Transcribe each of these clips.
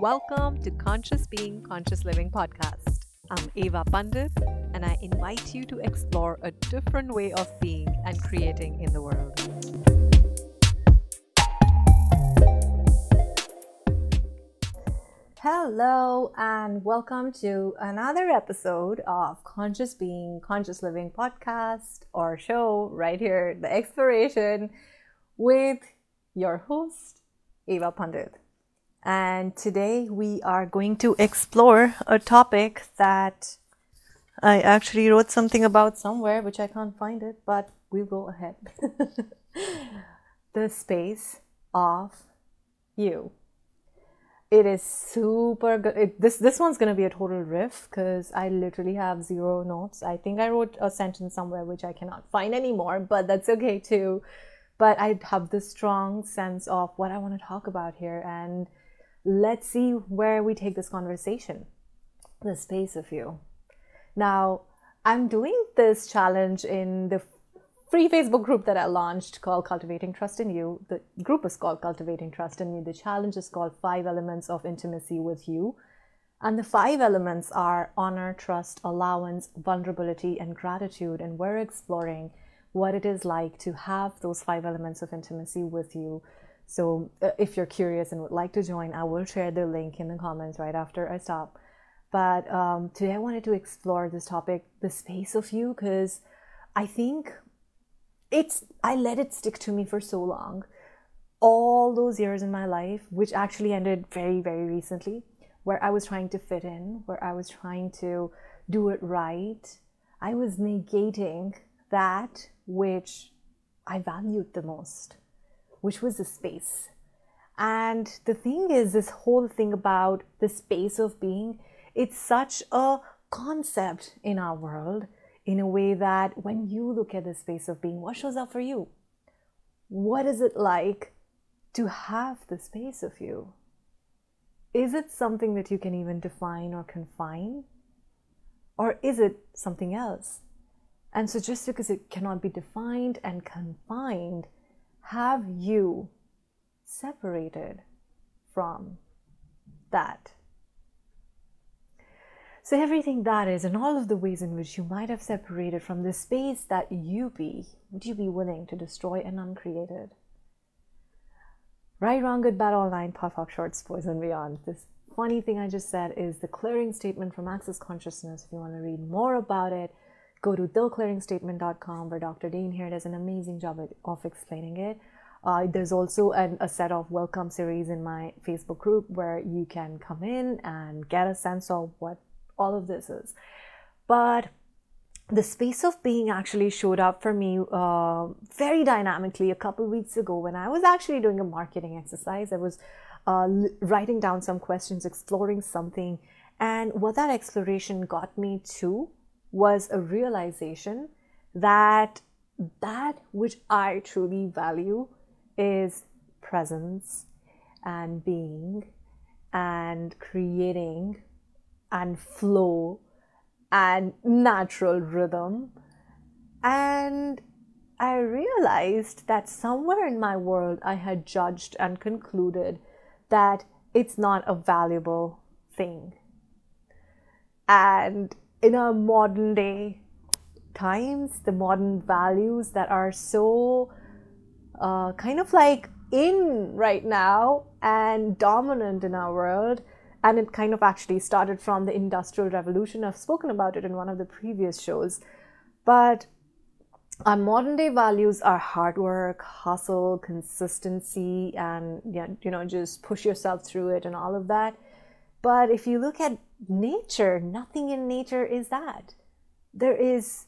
Welcome to Conscious Being, Conscious Living podcast. I'm Eva Pandit, and I invite you to explore a different way of being and creating in the world. Hello, and welcome to another episode of Conscious Being, Conscious Living podcast or show right here, The Exploration, with your host, Eva Pandit. And today we are going to explore a topic that I actually wrote something about somewhere, which I can't find it, but we'll go ahead. the space of you it is super good. It, this this one's gonna be a total riff because I literally have zero notes. I think I wrote a sentence somewhere which I cannot find anymore, but that's okay too. But I have this strong sense of what I want to talk about here, and let's see where we take this conversation. The space of you. Now, I'm doing this challenge in the free Facebook group that I launched called Cultivating Trust in You. The group is called Cultivating Trust in You. The challenge is called Five Elements of Intimacy with You. And the five elements are honor, trust, allowance, vulnerability, and gratitude. And we're exploring what it is like to have those five elements of intimacy with you. So uh, if you're curious and would like to join, I will share the link in the comments right after I stop. But um, today I wanted to explore this topic, the space of you, because I think it's I let it stick to me for so long. All those years in my life, which actually ended very, very recently, where I was trying to fit in, where I was trying to do it right, I was negating that which I valued the most, which was the space. And the thing is, this whole thing about the space of being, it's such a concept in our world in a way that when you look at the space of being, what shows up for you? What is it like to have the space of you? Is it something that you can even define or confine? Or is it something else? And so, just because it cannot be defined and confined, have you separated from that? So, everything that is, and all of the ways in which you might have separated from the space that you be, would you be willing to destroy and uncreate it? Right, wrong, good, bad, all nine, POD shorts, boys and beyond. This funny thing I just said is the clearing statement from Access Consciousness. If you want to read more about it, go to theclearingstatement.com where Dr. Dain Heer does an amazing job of explaining it. Uh, there's also an, a set of welcome series in my Facebook group where you can come in and get a sense of what all of this is. But the space of being actually showed up for me uh, very dynamically a couple weeks ago when I was actually doing a marketing exercise. I was uh, writing down some questions, exploring something. And what that exploration got me to was a realization that that which I truly value is presence and being and creating and flow and natural rhythm. And I realized that somewhere in my world I had judged and concluded that it's not a valuable thing. And in our modern day times, the modern values that are so uh, kind of like in right now and dominant in our world. And it kind of actually started from the industrial revolution. I've spoken about it in one of the previous shows. But our modern day values are hard work hustle consistency and you know just push yourself through it and all of that. But if you look at nature nothing in nature is that there is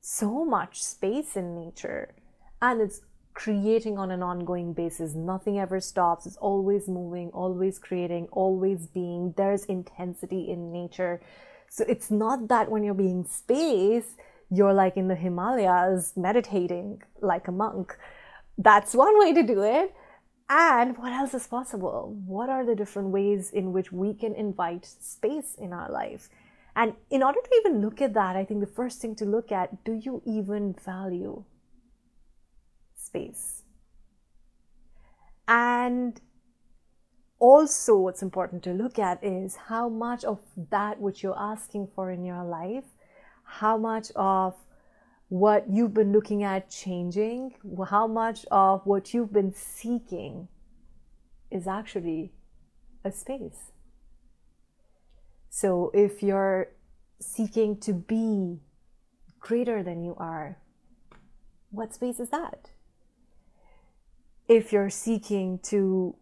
so much space in nature and it's creating on an ongoing basis. Nothing ever stops. It's always moving, always creating, always being. There's intensity in nature. So it's not that when you're being space, you're like in the Himalayas meditating like a monk. That's one way to do it. And what else is possible? What are the different ways in which we can invite space in our life? And in order to even look at that, I think the first thing to look at do you even value space. And also what's important to look at is how much of that which you're asking for in your life how much of what you've been looking at changing how much of what you've been seeking is actually a space so if you're seeking to be greater than you are what space is that if you're seeking to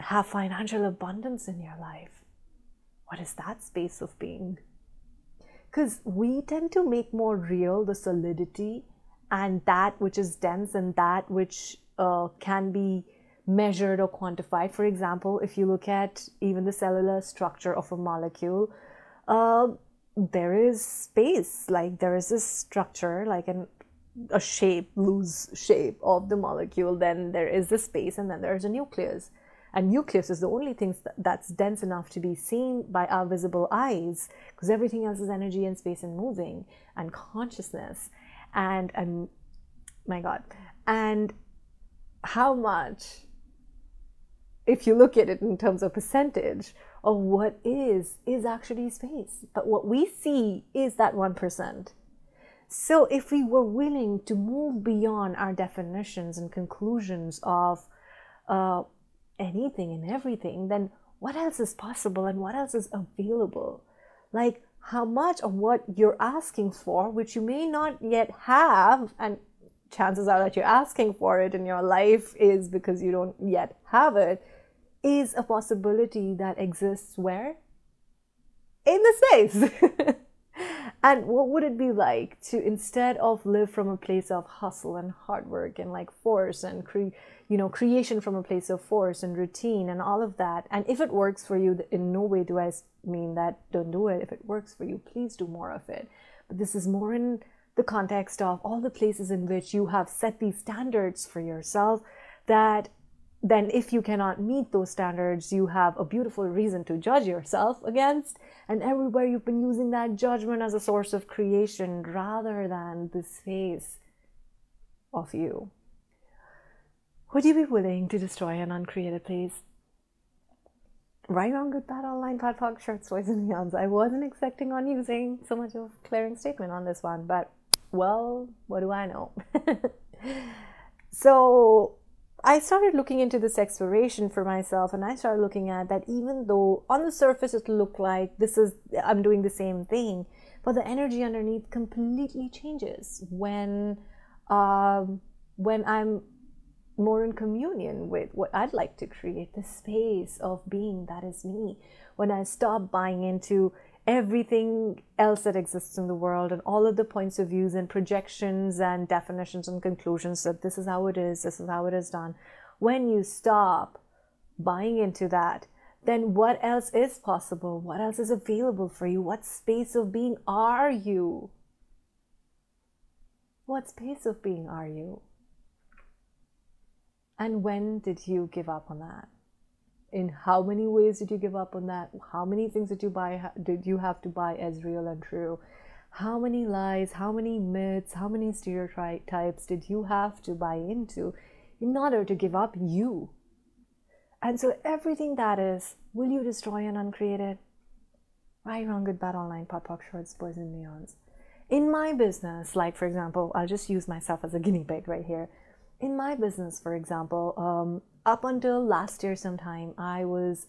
have financial abundance in your life. What is that space of being? Because we tend to make more real the solidity and that which is dense and that which uh, can be measured or quantified. For example, if you look at even the cellular structure of a molecule, uh, there is space, like there is this structure, like an a shape, loose shape of the molecule, then there is the space, and then there's a nucleus. And nucleus is the only thing that's dense enough to be seen by our visible eyes, because everything else is energy and space and moving and consciousness. And and my God, and how much, if you look at it in terms of percentage of what is is actually space, but what we see is that one percent. So, if we were willing to move beyond our definitions and conclusions of uh, anything and everything, then what else is possible and what else is available? Like how much of what you're asking for, which you may not yet have, and chances are that you're asking for it in your life is because you don't yet have it, is a possibility that exists where? In the space. and what would it be like to instead of live from a place of hustle and hard work and like force and cre- you know creation from a place of force and routine and all of that and if it works for you in no way do i mean that don't do it. If it works for you please do more of it. But this is more in the context of all the places in which you have set these standards for yourself that then if you cannot meet those standards you have a beautiful reason to judge yourself against and everywhere you've been using that judgment as a source of creation rather than the space of you would you be willing to destroy an uncreated place? Right, wrong, good, bad, all nine, pod, POC, shirts, toys, and beyonds. I wasn't expecting on using so much of clearing statement on this one, but well, what do I know? so I started looking into this exploration for myself, and I started looking at that even though on the surface it looked like this is I'm doing the same thing, but the energy underneath completely changes when um, when I'm more in communion with what I'd like to create, the space of being that is me. When I stop buying into everything else that exists in the world and all of the points of views and projections and definitions and conclusions that this is how it is, this is how it is done. When you stop buying into that, then what else is possible? What else is available for you? What space of being are you? What space of being are you? And when did you give up on that? In how many ways did you give up on that? How many things did you buy did you have to buy as real and true? How many lies, how many myths, how many stereotypes did you have to buy into in order to give up you? And so everything that is, will you destroy and uncreate it? Right, wrong, good, bad, all nine, pop, pop, shorts, boys and neons. In my business, like for example, I'll just use myself as a guinea pig right here in my business, for example, um, up until last year sometime, I was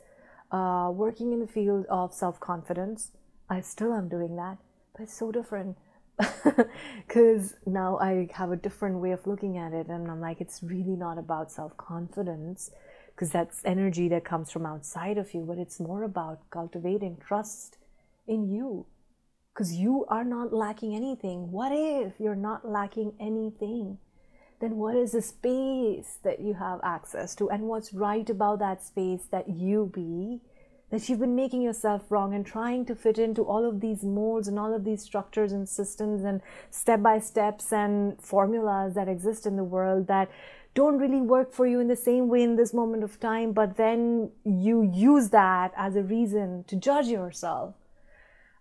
uh, working in the field of self confidence. I still am doing that, but it's so different because now I have a different way of looking at it, and I'm like, it's really not about self confidence because that's energy that comes from outside of you, but it's more about cultivating trust in you because you are not lacking anything. What if you're not lacking anything? Then what is the space that you have access to and what's right about that space that you be that you've been making yourself wrong and trying to fit into all of these molds and all of these structures and systems and step by steps and formulas that exist in the world that don't really work for you in the same way in this moment of time, but then you use that as a reason to judge yourself.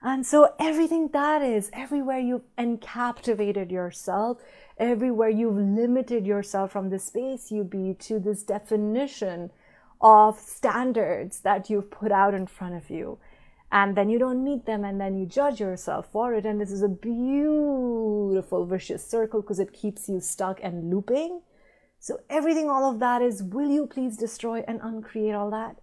And so everything that is, everywhere you've encaptivated yourself, everywhere you've limited yourself from the space you be to this definition of standards that you've put out in front of you. And then you don't meet them and then you judge yourself for it. And this is a beautiful vicious circle because it keeps you stuck and looping. So everything all of that is will you please destroy and uncreate all that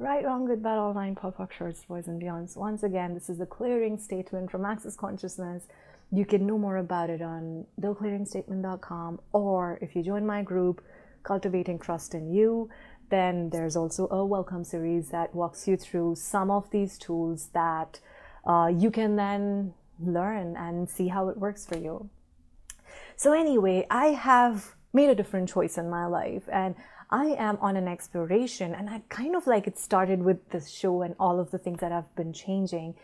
right wrong good bad all nine pop pop shorts boys and beyonds once again this is the clearing statement from access consciousness you can know more about it on theclearingstatement.com or if you join my group cultivating trust in you then there's also a welcome series that walks you through some of these tools that uh, you can then learn and see how it works for you. So, anyway, I have made a different choice in my life and I am on an exploration, and I kind of like it started with this show and all of the things that I've been changing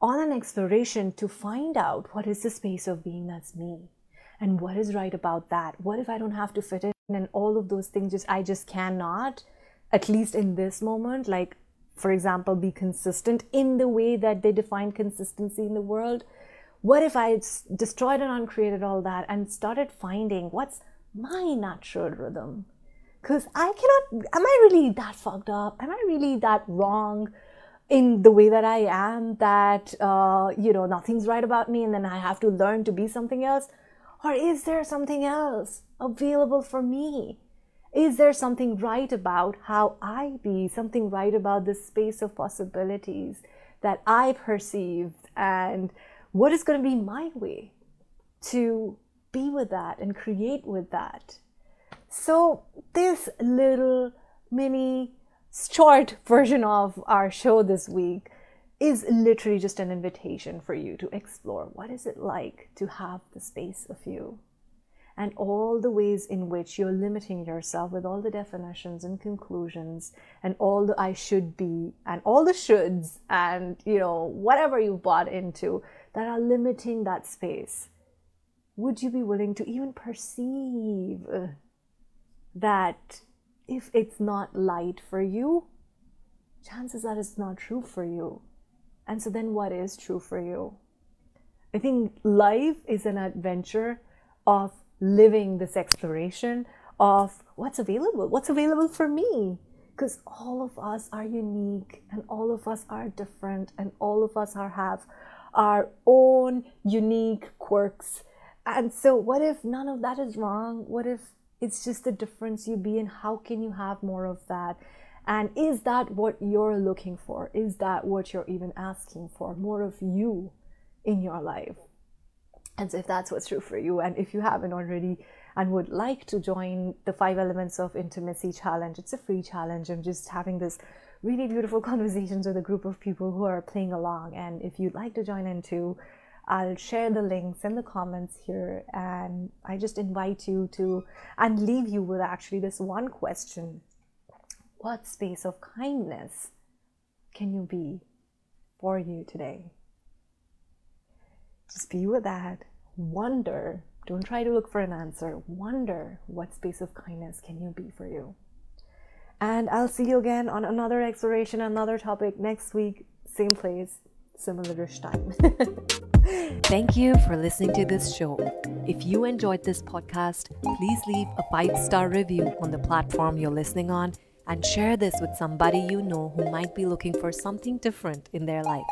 on an exploration to find out what is the space of being that's me and what is right about that. What if I don't have to fit in? and all of those things just i just cannot at least in this moment like for example be consistent in the way that they define consistency in the world what if i destroyed and uncreated all that and started finding what's my natural rhythm because i cannot am i really that fucked up am i really that wrong in the way that i am that uh, you know nothing's right about me and then i have to learn to be something else or is there something else available for me? Is there something right about how I be, something right about this space of possibilities that I perceive, and what is going to be my way to be with that and create with that? So, this little mini short version of our show this week is literally just an invitation for you to explore what is it like to have the space of you and all the ways in which you're limiting yourself with all the definitions and conclusions and all the I should be and all the shoulds and you know whatever you've bought into that are limiting that space. Would you be willing to even perceive that if it's not light for you chances are it's not true for you and so then what is true for you? I think life is an adventure of living this exploration of what's available, what's available for me. Because all of us are unique and all of us are different and all of us are have our own unique quirks. And so what if none of that is wrong? What if it's just the difference you be and how can you have more of that? And is that what you're looking for? Is that what you're even asking for? More of you in your life. And so, if that's what's true for you, and if you haven't already and would like to join the Five Elements of Intimacy Challenge, it's a free challenge. I'm just having this really beautiful conversations with a group of people who are playing along. And if you'd like to join in too, I'll share the links in the comments here. And I just invite you to and leave you with actually this one question what space of kindness can you be for you today? Just be with that. Wonder. Don't try to look for an answer. Wonder what space of kindness can you be for you. And I'll see you again on another exploration, another topic next week, same place, similar time. Thank you for listening to this show. If you enjoyed this podcast, please leave a five star review on the platform you're listening on and share this with somebody you know who might be looking for something different in their life.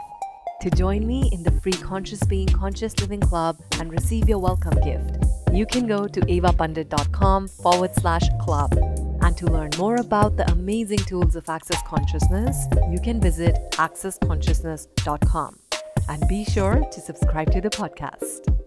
To join me in the free Conscious Being Conscious Living Club and receive your welcome gift, you can go to evapandit.com forward slash club. And to learn more about the amazing tools of Access Consciousness, you can visit accessconsciousness.com. And be sure to subscribe to the podcast.